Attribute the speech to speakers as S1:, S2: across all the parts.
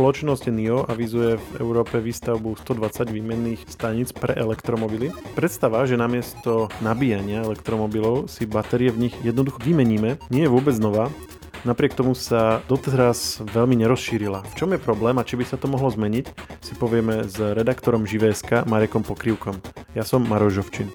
S1: Spoločnosť NIO avizuje v Európe výstavbu 120 výmenných staníc pre elektromobily. Predstava, že namiesto nabíjania elektromobilov si batérie v nich jednoducho vymeníme, nie je vôbec nová Napriek tomu sa doteraz veľmi nerozšírila. V čom je problém a či by sa to mohlo zmeniť, si povieme s redaktorom Živéska Marekom Pokrivkom. Ja som Maroš Žovčin.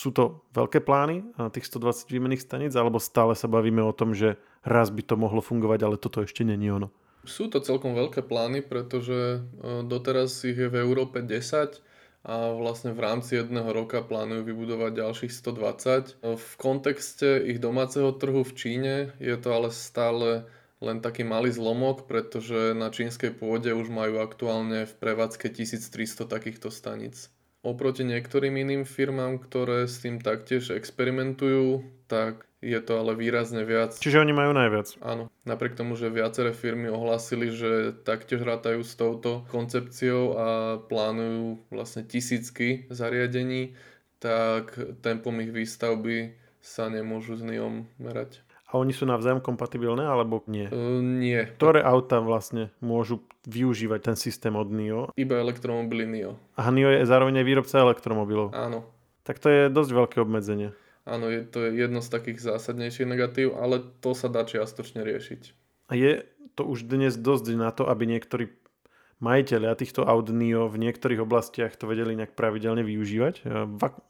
S1: Sú to veľké plány na tých 120 výmených staníc, alebo stále sa bavíme o tom, že raz by to mohlo fungovať, ale toto ešte není ono?
S2: Sú to celkom veľké plány, pretože e, doteraz ich je v Európe 10 a vlastne v rámci jedného roka plánujú vybudovať ďalších 120. V kontexte ich domáceho trhu v Číne je to ale stále len taký malý zlomok, pretože na čínskej pôde už majú aktuálne v prevádzke 1300 takýchto staníc. Oproti niektorým iným firmám, ktoré s tým taktiež experimentujú, tak je to ale výrazne viac.
S1: Čiže oni majú najviac.
S2: Áno. Napriek tomu, že viaceré firmy ohlásili, že taktiež rátajú s touto koncepciou a plánujú vlastne tisícky zariadení, tak tempom ich výstavby sa nemôžu s NIOM merať.
S1: A oni sú navzájom kompatibilné alebo nie?
S2: Uh, nie.
S1: Ktoré auta vlastne môžu využívať ten systém od NIO?
S2: Iba elektromobily NIO.
S1: A NIO je zároveň aj výrobca elektromobilov.
S2: Áno.
S1: Tak to je dosť veľké obmedzenie.
S2: Áno, je to jedno z takých zásadnejších negatív, ale to sa dá čiastočne riešiť.
S1: A je to už dnes dosť na to, aby niektorí majiteľia týchto aut NIO v niektorých oblastiach to vedeli nejak pravidelne využívať?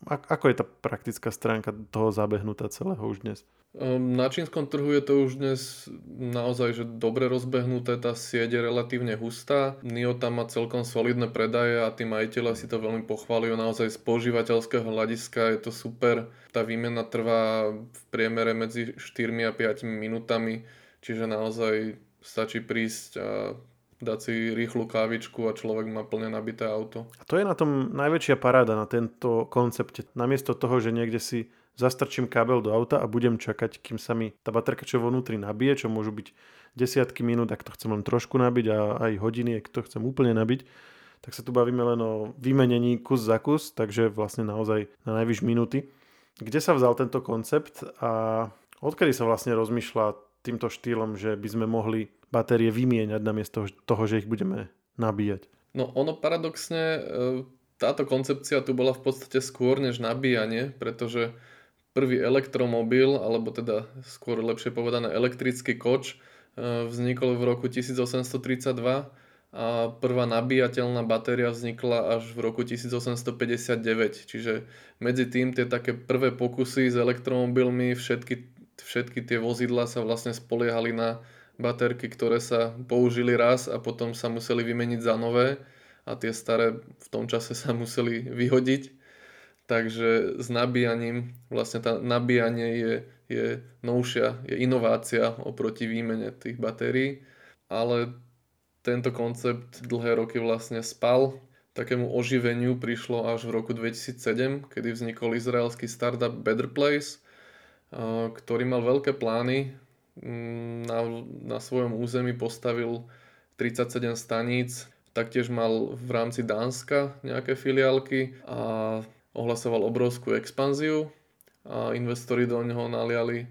S1: Ako je tá praktická stránka toho zabehnutá celého už dnes?
S2: Ehm, na čínskom trhu je to už dnes naozaj že dobre rozbehnuté, tá sieť je relatívne hustá. NIO tam má celkom solidné predaje a tí majiteľe si to veľmi pochvália. Naozaj z používateľského hľadiska je to super. Tá výmena trvá v priemere medzi 4 a 5 minútami, čiže naozaj stačí prísť a dať si rýchlu kávičku a človek má plne nabité auto.
S1: A to je na tom najväčšia paráda na tento koncepte. Namiesto toho, že niekde si zastrčím kábel do auta a budem čakať, kým sa mi tá baterka čo vnútri nabije, čo môžu byť desiatky minút, ak to chcem len trošku nabiť a aj hodiny, ak to chcem úplne nabiť, tak sa tu bavíme len o vymenení kus za kus, takže vlastne naozaj na najvyš minúty. Kde sa vzal tento koncept a odkedy sa vlastne rozmýšľa týmto štýlom, že by sme mohli batérie vymieňať namiesto toho, že ich budeme nabíjať?
S2: No ono paradoxne, e, táto koncepcia tu bola v podstate skôr než nabíjanie, pretože Prvý elektromobil, alebo teda skôr lepšie povedané elektrický koč, e, vznikol v roku 1832 a prvá nabíjateľná batéria vznikla až v roku 1859. Čiže medzi tým tie také prvé pokusy s elektromobilmi, všetky, všetky tie vozidla sa vlastne spoliehali na baterky, ktoré sa použili raz a potom sa museli vymeniť za nové a tie staré v tom čase sa museli vyhodiť. Takže s nabíjaním, vlastne tá nabíjanie je, je novšia, je inovácia oproti výmene tých batérií, ale tento koncept dlhé roky vlastne spal. Takému oživeniu prišlo až v roku 2007, kedy vznikol izraelský startup Better Place, ktorý mal veľké plány. Mm, na, na svojom území postavil 37 staníc, taktiež mal v rámci Dánska nejaké filiálky a ohlasoval obrovskú expanziu a investori do neho naliali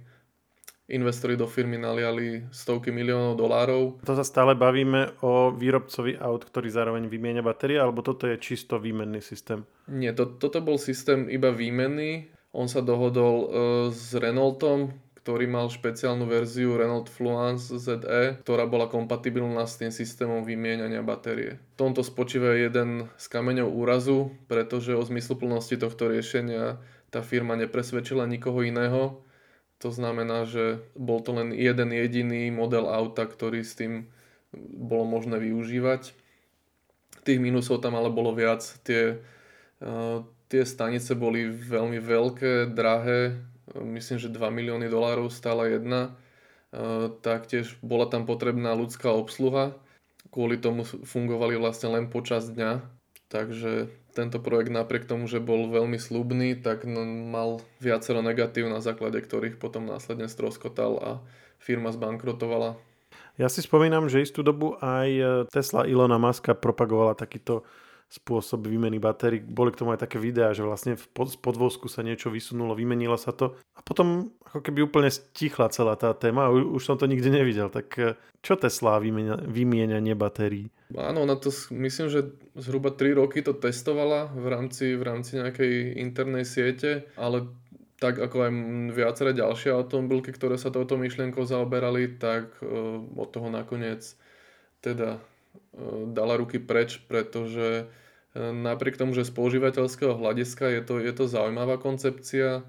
S2: investori do firmy naliali stovky miliónov dolárov.
S1: To sa stále bavíme o výrobcovi aut, ktorý zároveň vymieňa batérie, alebo toto je čisto výmenný systém?
S2: Nie, to, toto bol systém iba výmenný. On sa dohodol e, s Renaultom, ktorý mal špeciálnu verziu Renault Fluence ZE, ktorá bola kompatibilná s tým systémom vymieňania batérie. V tomto spočíva jeden z kameňov úrazu, pretože o zmysluplnosti tohto riešenia tá firma nepresvedčila nikoho iného. To znamená, že bol to len jeden jediný model auta, ktorý s tým bolo možné využívať. Tých minusov tam ale bolo viac. Tie, uh, tie stanice boli veľmi veľké, drahé, myslím, že 2 milióny dolárov stála jedna. E, taktiež bola tam potrebná ľudská obsluha, kvôli tomu fungovali vlastne len počas dňa, takže tento projekt napriek tomu, že bol veľmi slubný, tak mal viacero negatív, na základe ktorých potom následne stroskotal a firma zbankrotovala.
S1: Ja si spomínam, že istú dobu aj Tesla Ilona Muska propagovala takýto spôsob výmeny batérií. Boli k tomu aj také videá, že vlastne v pod, z podvozku sa niečo vysunulo, vymenilo sa to a potom ako keby úplne stichla celá tá téma a už, som to nikde nevidel. Tak e, čo Tesla vymienanie batérií?
S2: Áno, na to myslím, že zhruba 3 roky to testovala v rámci, v rámci nejakej internej siete, ale tak ako aj viaceré ďalšie automobilky, ktoré sa touto myšlienkou zaoberali, tak uh, od toho nakoniec teda dala ruky preč, pretože uh, napriek tomu, že z používateľského hľadiska je to, je to zaujímavá koncepcia,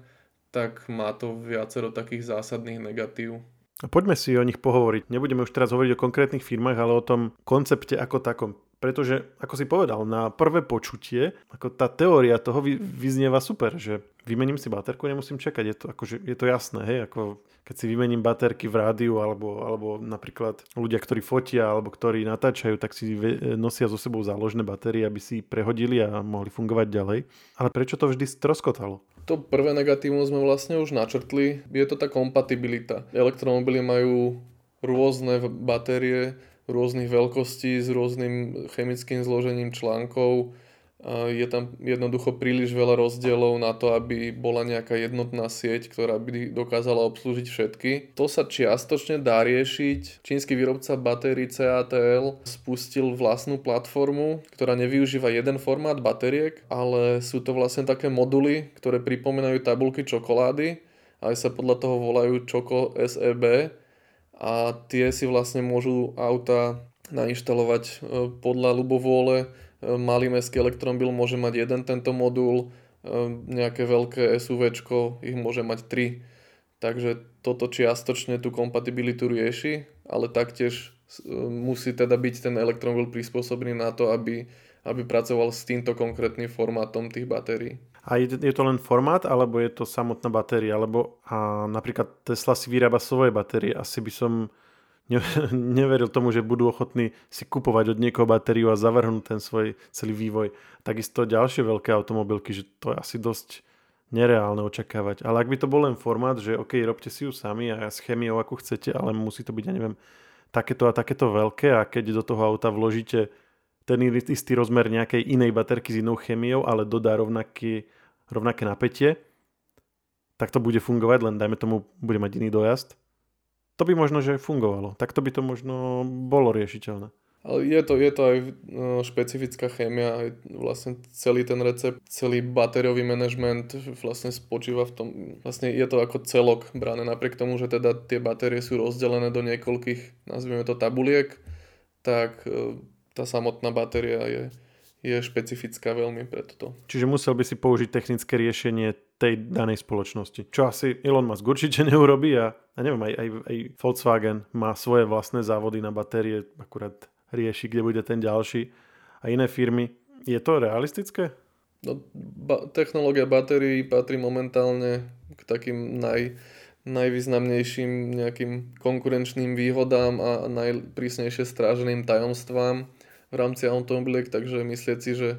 S2: tak má to viacero takých zásadných negatív.
S1: Poďme si o nich pohovoriť. Nebudeme už teraz hovoriť o konkrétnych firmách, ale o tom koncepte ako takom. Pretože, ako si povedal, na prvé počutie, ako tá teória toho vyznieva super, že vymením si baterku, nemusím čakať, je to, akože, je to jasné, hej, ako keď si vymením baterky v rádiu, alebo, alebo napríklad ľudia, ktorí fotia, alebo ktorí natáčajú, tak si nosia so sebou záložné batérie, aby si prehodili a mohli fungovať ďalej. Ale prečo to vždy stroskotalo?
S2: To prvé negatívum sme vlastne už načrtli, je to tá kompatibilita. Elektromobily majú rôzne batérie, rôznych veľkostí, s rôznym chemickým zložením článkov. Je tam jednoducho príliš veľa rozdielov na to, aby bola nejaká jednotná sieť, ktorá by dokázala obslúžiť všetky. To sa čiastočne dá riešiť. Čínsky výrobca batérií CATL spustil vlastnú platformu, ktorá nevyužíva jeden formát batériek, ale sú to vlastne také moduly, ktoré pripomínajú tabulky čokolády. Aj sa podľa toho volajú Choco SEB a tie si vlastne môžu auta nainštalovať e, podľa ľubovôle. E, malý mestský elektromobil môže mať jeden tento modul, e, nejaké veľké SUV ich môže mať tri. Takže toto čiastočne tú kompatibilitu rieši, ale taktiež musí teda byť ten elektromobil prispôsobený na to, aby, aby pracoval s týmto konkrétnym formátom tých batérií.
S1: A je, je to len formát, alebo je to samotná batéria? Alebo a napríklad Tesla si vyrába svoje batérie. Asi by som ne, neveril tomu, že budú ochotní si kupovať od niekoho batériu a zavrhnúť ten svoj celý vývoj. Takisto ďalšie veľké automobilky, že to je asi dosť nereálne očakávať. Ale ak by to bol len formát, že OK, robte si ju sami a s chemiou ako chcete, ale musí to byť, ja neviem, takéto a takéto veľké a keď do toho auta vložíte ten istý rozmer nejakej inej baterky s inou chemiou, ale dodá rovnaký, rovnaké napätie, tak to bude fungovať, len dajme tomu, bude mať iný dojazd. To by možno, že fungovalo. Takto by to možno bolo riešiteľné.
S2: Ale je to, je to aj no, špecifická chémia, aj vlastne celý ten recept, celý batériový manažment vlastne spočíva v tom, vlastne je to ako celok brané, napriek tomu, že teda tie batérie sú rozdelené do niekoľkých, nazvime to tabuliek, tak e, tá samotná batéria je, je špecifická veľmi pre toto.
S1: Čiže musel by si použiť technické riešenie tej danej spoločnosti. Čo asi Elon Musk určite neurobí a, a neviem, aj, aj, aj Volkswagen má svoje vlastné závody na batérie, akurát rieši, kde bude ten ďalší a iné firmy. Je to realistické?
S2: No, ba- technológia batérií patrí momentálne k takým naj, najvýznamnejším nejakým konkurenčným výhodám a najprísnejšie stráženým tajomstvám v rámci automobiliek, takže myslieť si, že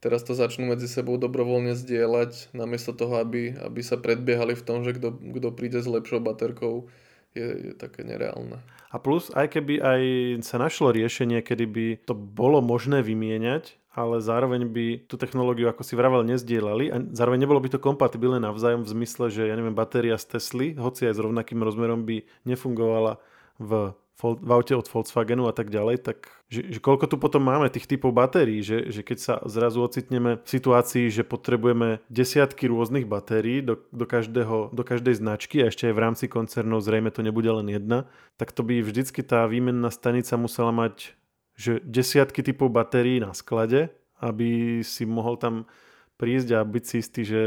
S2: teraz to začnú medzi sebou dobrovoľne zdieľať, namiesto toho, aby, aby sa predbiehali v tom, že kto príde s lepšou baterkou, je, je také nereálne.
S1: A plus, aj keby aj sa našlo riešenie, kedy by to bolo možné vymieňať, ale zároveň by tú technológiu, ako si vravel, nezdielali a zároveň nebolo by to kompatibilné navzájom v zmysle, že ja neviem, batéria z Tesly, hoci aj s rovnakým rozmerom by nefungovala v v aute od Volkswagenu a tak ďalej, tak že, že koľko tu potom máme tých typov batérií, že, že keď sa zrazu ocitneme v situácii, že potrebujeme desiatky rôznych batérií do, do, každého, do každej značky a ešte aj v rámci koncernov zrejme to nebude len jedna, tak to by vždycky tá výmenná stanica musela mať že desiatky typov batérií na sklade, aby si mohol tam prísť a byť si istý, že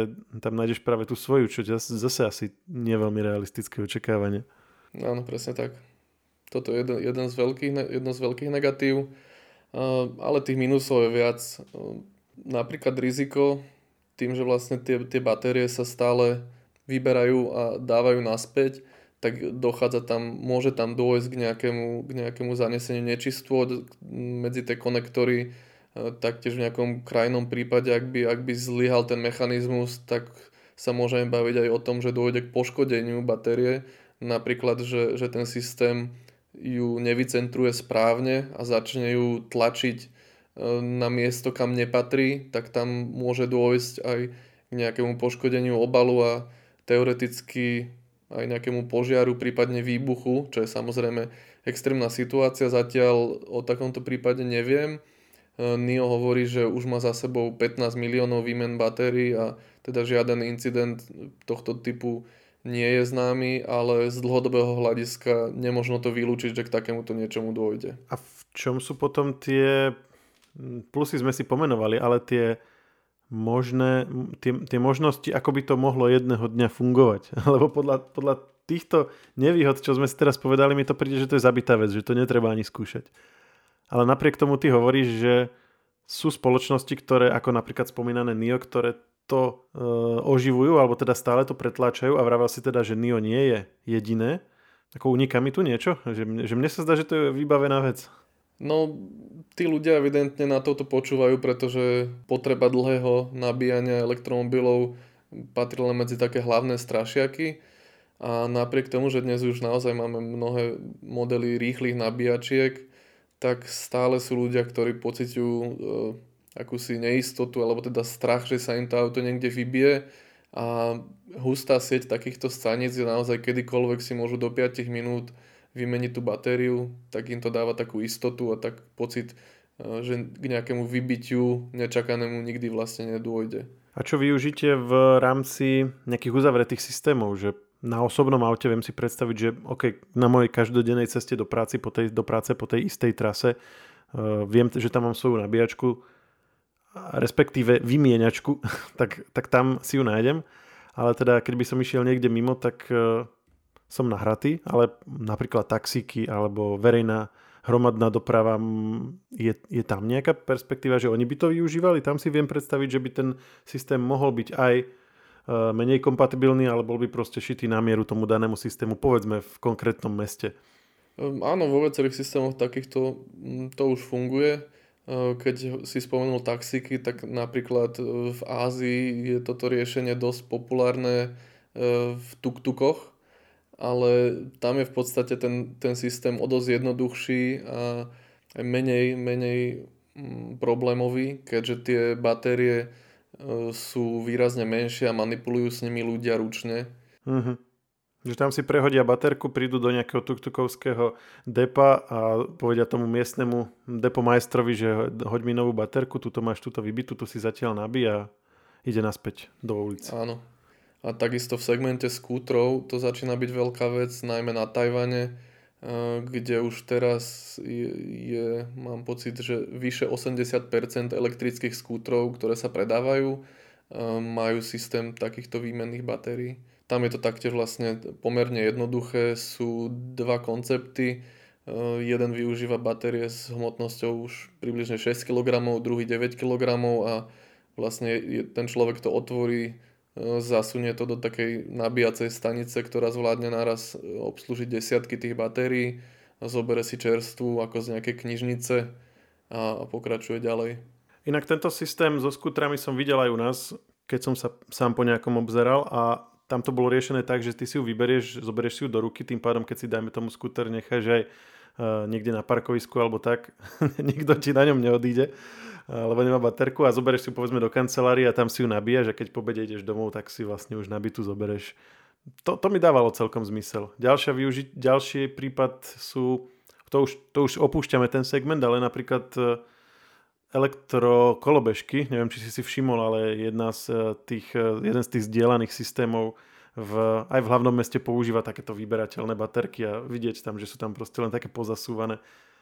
S1: tam nájdeš práve tú svoju, čo zase asi nie veľmi realistické očakávanie.
S2: Áno, presne tak. Toto je jeden, jeden z veľkých, jedno z veľkých negatív, ale tých minusov je viac. Napríklad riziko, tým, že vlastne tie, tie batérie sa stále vyberajú a dávajú naspäť, tak dochádza tam, môže tam dôjsť k nejakému, k nejakému zaneseniu nečistôt medzi tie konektory, taktiež v nejakom krajnom prípade, ak by, ak by zlyhal ten mechanizmus, tak sa môžeme baviť aj o tom, že dôjde k poškodeniu batérie, napríklad, že, že ten systém ju nevycentruje správne a začne ju tlačiť na miesto, kam nepatrí, tak tam môže dôjsť aj k nejakému poškodeniu obalu a teoreticky aj nejakému požiaru, prípadne výbuchu, čo je samozrejme extrémna situácia. Zatiaľ o takomto prípade neviem. E, NIO hovorí, že už má za sebou 15 miliónov výmen batérií a teda žiaden incident tohto typu nie je známy, ale z dlhodobého hľadiska nemožno to vylúčiť, že k takémuto niečomu dôjde.
S1: A v čom sú potom tie plusy sme si pomenovali, ale tie možné, tie, tie možnosti, ako by to mohlo jedného dňa fungovať. Lebo podľa, podľa týchto nevýhod, čo sme si teraz povedali, mi to príde, že to je zabitá vec, že to netreba ani skúšať. Ale napriek tomu ty hovoríš, že sú spoločnosti, ktoré, ako napríklad spomínané NIO, ktoré to e, oživujú, alebo teda stále to pretláčajú a vravel si teda, že NIO nie je jediné. Ako uniká mi tu niečo? Že, že mne sa zdá, že to je vybavená vec.
S2: No, tí ľudia evidentne na toto počúvajú, pretože potreba dlhého nabíjania elektromobilov patrí len medzi také hlavné strašiaky. A napriek tomu, že dnes už naozaj máme mnohé modely rýchlych nabíjačiek, tak stále sú ľudia, ktorí pociťujú e, akúsi neistotu, alebo teda strach, že sa im to auto niekde vybije. A hustá sieť takýchto staníc je naozaj kedykoľvek si môžu do 5 minút vymeniť tú batériu, tak im to dáva takú istotu a tak pocit, e, že k nejakému vybitiu nečakanému nikdy vlastne nedôjde.
S1: A čo využite v rámci nejakých uzavretých systémov, že na osobnom aute viem si predstaviť, že okay, na mojej každodennej ceste do, práci, po tej, do práce po tej istej trase uh, viem, že tam mám svoju nabíjačku, respektíve vymieňačku, tak, tak tam si ju nájdem. Ale teda, keď by som išiel niekde mimo, tak uh, som nahratý, ale napríklad taxíky alebo verejná hromadná doprava, je, je tam nejaká perspektíva, že oni by to využívali? Tam si viem predstaviť, že by ten systém mohol byť aj e, menej kompatibilný, ale bol by proste šitý na mieru tomu danému systému, povedzme v konkrétnom meste.
S2: Ehm, áno, vo viacerých systémoch takýchto to už funguje. E, keď si spomenul taxíky, tak napríklad e, v Ázii je toto riešenie dosť populárne v tuk-tukoch, ale tam je v podstate ten, ten systém o dosť jednoduchší a menej, menej mm, problémový, keďže tie batérie sú výrazne menšie a manipulujú s nimi ľudia ručne.
S1: Mm-hmm. Že tam si prehodia baterku, prídu do nejakého tuktukovského depa a povedia tomu miestnemu depomajstrovi, že hoď mi novú baterku, tuto máš túto vybitu, tu si zatiaľ nabí a ide naspäť do ulice.
S2: Áno. A takisto v segmente skútrov to začína byť veľká vec, najmä na Tajvane, eh, kde už teraz je, je mám pocit, že vyše 80% elektrických skútrov, ktoré sa predávajú, eh, majú systém takýchto výmenných batérií. Tam je to taktiež vlastne pomerne jednoduché, sú dva koncepty. Eh, jeden využíva batérie s hmotnosťou už približne 6 kg, druhý 9 kg a vlastne ten človek to otvorí zasunie to do takej nabíjacej stanice, ktorá zvládne naraz obslúžiť desiatky tých batérií, zobere si čerstvu ako z nejakej knižnice a pokračuje ďalej.
S1: Inak tento systém so skutrami som videl aj u nás, keď som sa sám po nejakom obzeral a tam to bolo riešené tak, že ty si ju vyberieš, zoberieš si ju do ruky, tým pádom keď si dajme tomu skúter necháš aj uh, niekde na parkovisku alebo tak, nikto ti na ňom neodíde lebo nemá baterku a zoberieš si povedzme do kancelárie a tam si ju nabíjaš a keď po obede ideš domov, tak si vlastne už nabitú zoberieš. To, to mi dávalo celkom zmysel. Ďalšia využi- ďalší prípad sú, to už, to už opúšťame ten segment, ale napríklad e, elektrokolobežky, neviem, či si si všimol, ale jedna z e, tých, e, jeden z tých zdieľaných systémov v, aj v hlavnom meste používa takéto vyberateľné baterky a vidieť tam, že sú tam proste len také pozasúvané.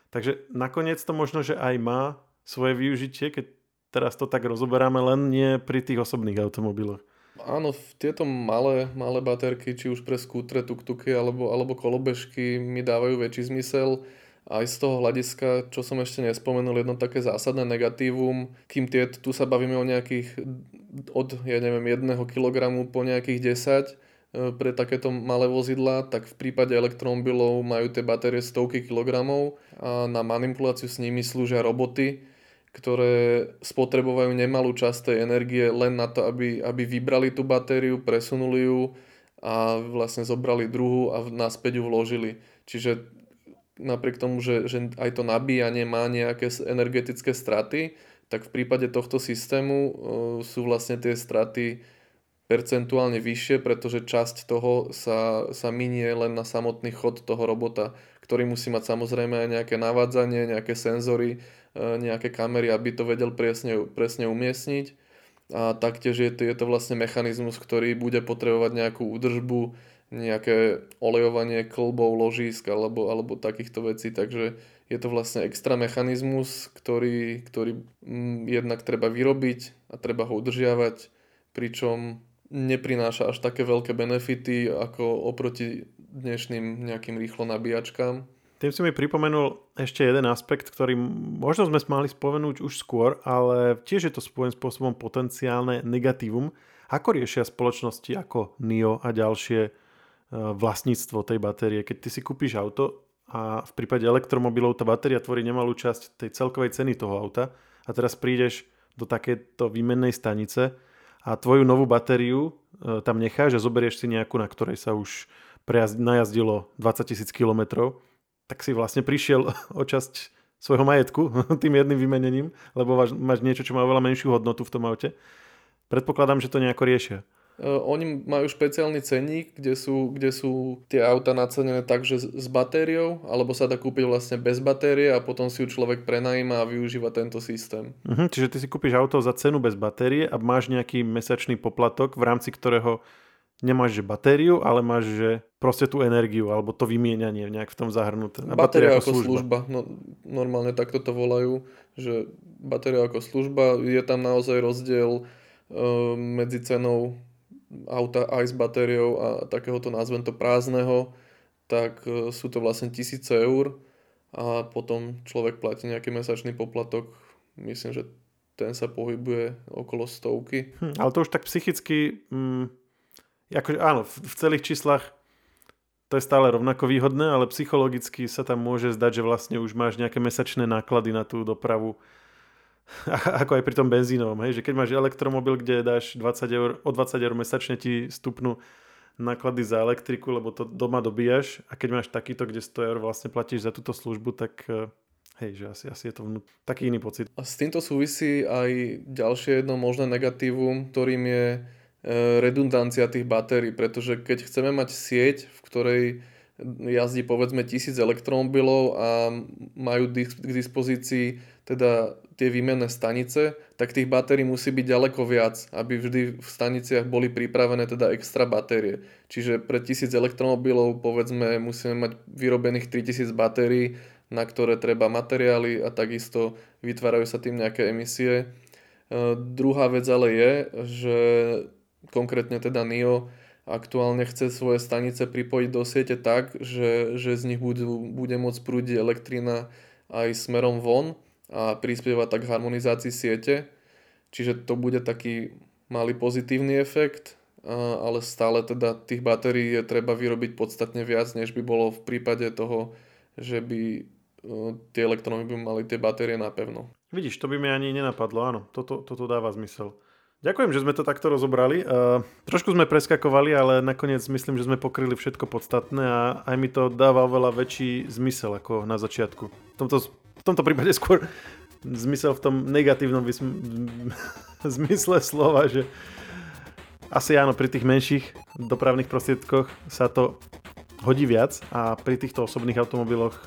S1: Takže nakoniec to možno, že aj má svoje využitie, keď teraz to tak rozoberáme, len nie pri tých osobných automobiloch.
S2: Áno, tieto malé, malé baterky, či už pre skútre, tuktuky alebo, alebo kolobežky mi dávajú väčší zmysel. Aj z toho hľadiska, čo som ešte nespomenul, jedno také zásadné negatívum, kým tie, tu sa bavíme o nejakých od, ja neviem, 1 kg po nejakých 10 e, pre takéto malé vozidla, tak v prípade elektromobilov majú tie batérie stovky kilogramov a na manipuláciu s nimi slúžia roboty, ktoré spotrebovajú nemalú časť tej energie len na to, aby, aby vybrali tú batériu, presunuli ju a vlastne zobrali druhú a naspäť ju vložili. Čiže napriek tomu, že, že aj to nabíjanie má nejaké energetické straty, tak v prípade tohto systému uh, sú vlastne tie straty percentuálne vyššie, pretože časť toho sa, sa minie len na samotný chod toho robota, ktorý musí mať samozrejme aj nejaké navádzanie, nejaké senzory, uh, nejaké kamery, aby to vedel presne, presne umiestniť. A taktiež je to, je to vlastne mechanizmus, ktorý bude potrebovať nejakú údržbu, nejaké olejovanie klbov, ložísk alebo, alebo takýchto vecí, takže je to vlastne extra mechanizmus, ktorý, ktorý mm, jednak treba vyrobiť a treba ho udržiavať, pričom neprináša až také veľké benefity ako oproti dnešným nejakým rýchlo nabíjačkám.
S1: Tým si mi pripomenul ešte jeden aspekt, ktorý možno sme mali spomenúť už skôr, ale tiež je to svojím spôsobom potenciálne negatívum. Ako riešia spoločnosti ako NIO a ďalšie vlastníctvo tej batérie. Keď ty si kúpiš auto a v prípade elektromobilov tá batéria tvorí nemalú časť tej celkovej ceny toho auta a teraz prídeš do takéto výmennej stanice a tvoju novú batériu e, tam necháš a zoberieš si nejakú, na ktorej sa už prejazd, najazdilo 20 tisíc kilometrov, tak si vlastne prišiel o časť svojho majetku tým jedným vymenením, lebo máš, máš niečo, čo má oveľa menšiu hodnotu v tom aute. Predpokladám, že to nejako riešia.
S2: Uh, oni majú špeciálny cenník, kde sú, kde sú tie auta nacenené tak, že s batériou, alebo sa dá kúpiť vlastne bez batérie a potom si ju človek prenajíma a využíva tento systém.
S1: Uh-huh, čiže ty si kúpiš auto za cenu bez batérie a máš nejaký mesačný poplatok, v rámci ktorého nemáš že batériu, ale máš že proste tú energiu alebo to vymienianie nejak v tom zahrnuté.
S2: A batéria, batéria ako, ako služba. služba. No, normálne takto to volajú, že batéria ako služba, je tam naozaj rozdiel uh, medzi cenou auta aj s batériou a takéhoto nazvem to prázdneho, tak e, sú to vlastne tisíce eur a potom človek platí nejaký mesačný poplatok. Myslím, že ten sa pohybuje okolo stovky.
S1: Hm, ale to už tak psychicky, mm, akože áno, v, v celých číslach to je stále rovnako výhodné, ale psychologicky sa tam môže zdať, že vlastne už máš nejaké mesačné náklady na tú dopravu ako aj pri tom benzínovom, hej, že keď máš elektromobil, kde dáš 20 eur, o 20 eur mesačne ti stupnú náklady za elektriku, lebo to doma dobíjaš a keď máš takýto, kde 100 eur vlastne platíš za túto službu, tak eh, hej, že asi, asi je to vnú... taký iný pocit.
S2: A s týmto súvisí aj ďalšie jedno možné negatívum, ktorým je eh, redundancia tých batérií, pretože keď chceme mať sieť, v ktorej jazdí povedzme tisíc elektromobilov a majú k dispozícii teda tie výmenné stanice, tak tých batérií musí byť ďaleko viac, aby vždy v staniciach boli pripravené teda extra batérie. Čiže pre tisíc elektromobilov povedzme musíme mať vyrobených 3000 batérií, na ktoré treba materiály a takisto vytvárajú sa tým nejaké emisie. E, druhá vec ale je, že konkrétne teda NIO aktuálne chce svoje stanice pripojiť do siete tak, že, že z nich budú, bude môcť prúdiť elektrina aj smerom von a prispieva tak harmonizácii siete. Čiže to bude taký malý pozitívny efekt, ale stále teda tých batérií je treba vyrobiť podstatne viac, než by bolo v prípade toho, že by e, tie elektróny by mali tie batérie napevno.
S1: Vidíš, to by mi ani nenapadlo, áno, toto, toto dáva zmysel. Ďakujem, že sme to takto rozobrali. Uh, trošku sme preskakovali, ale nakoniec myslím, že sme pokryli všetko podstatné a aj mi to dáva oveľa väčší zmysel ako na začiatku. V tomto v tomto prípade skôr zmysel v tom negatívnom vysm- zmysle slova, že asi áno, pri tých menších dopravných prostriedkoch sa to hodí viac a pri týchto osobných automobiloch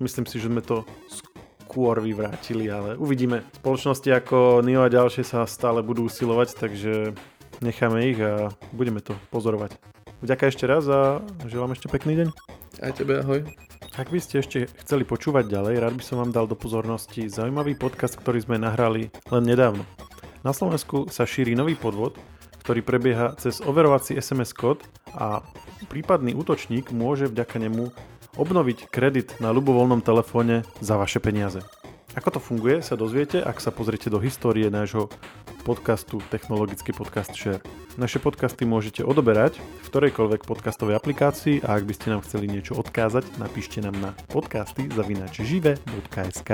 S1: myslím si, že sme to skôr vyvrátili, ale uvidíme. Spoločnosti ako NIO a ďalšie sa stále budú usilovať, takže necháme ich a budeme to pozorovať. Ďakujem ešte raz a želám ešte pekný deň.
S2: Aj tebe, ahoj.
S1: Ak by ste ešte chceli počúvať ďalej, rád by som vám dal do pozornosti zaujímavý podcast, ktorý sme nahrali len nedávno. Na Slovensku sa šíri nový podvod, ktorý prebieha cez overovací SMS kód a prípadný útočník môže vďaka nemu obnoviť kredit na ľubovoľnom telefóne za vaše peniaze. Ako to funguje, sa dozviete, ak sa pozriete do histórie nášho podcastu Technologický podcast Share. Naše podcasty môžete odoberať v ktorejkoľvek podcastovej aplikácii a ak by ste nám chceli niečo odkázať, napíšte nám na podcasty zavinačžive.sk.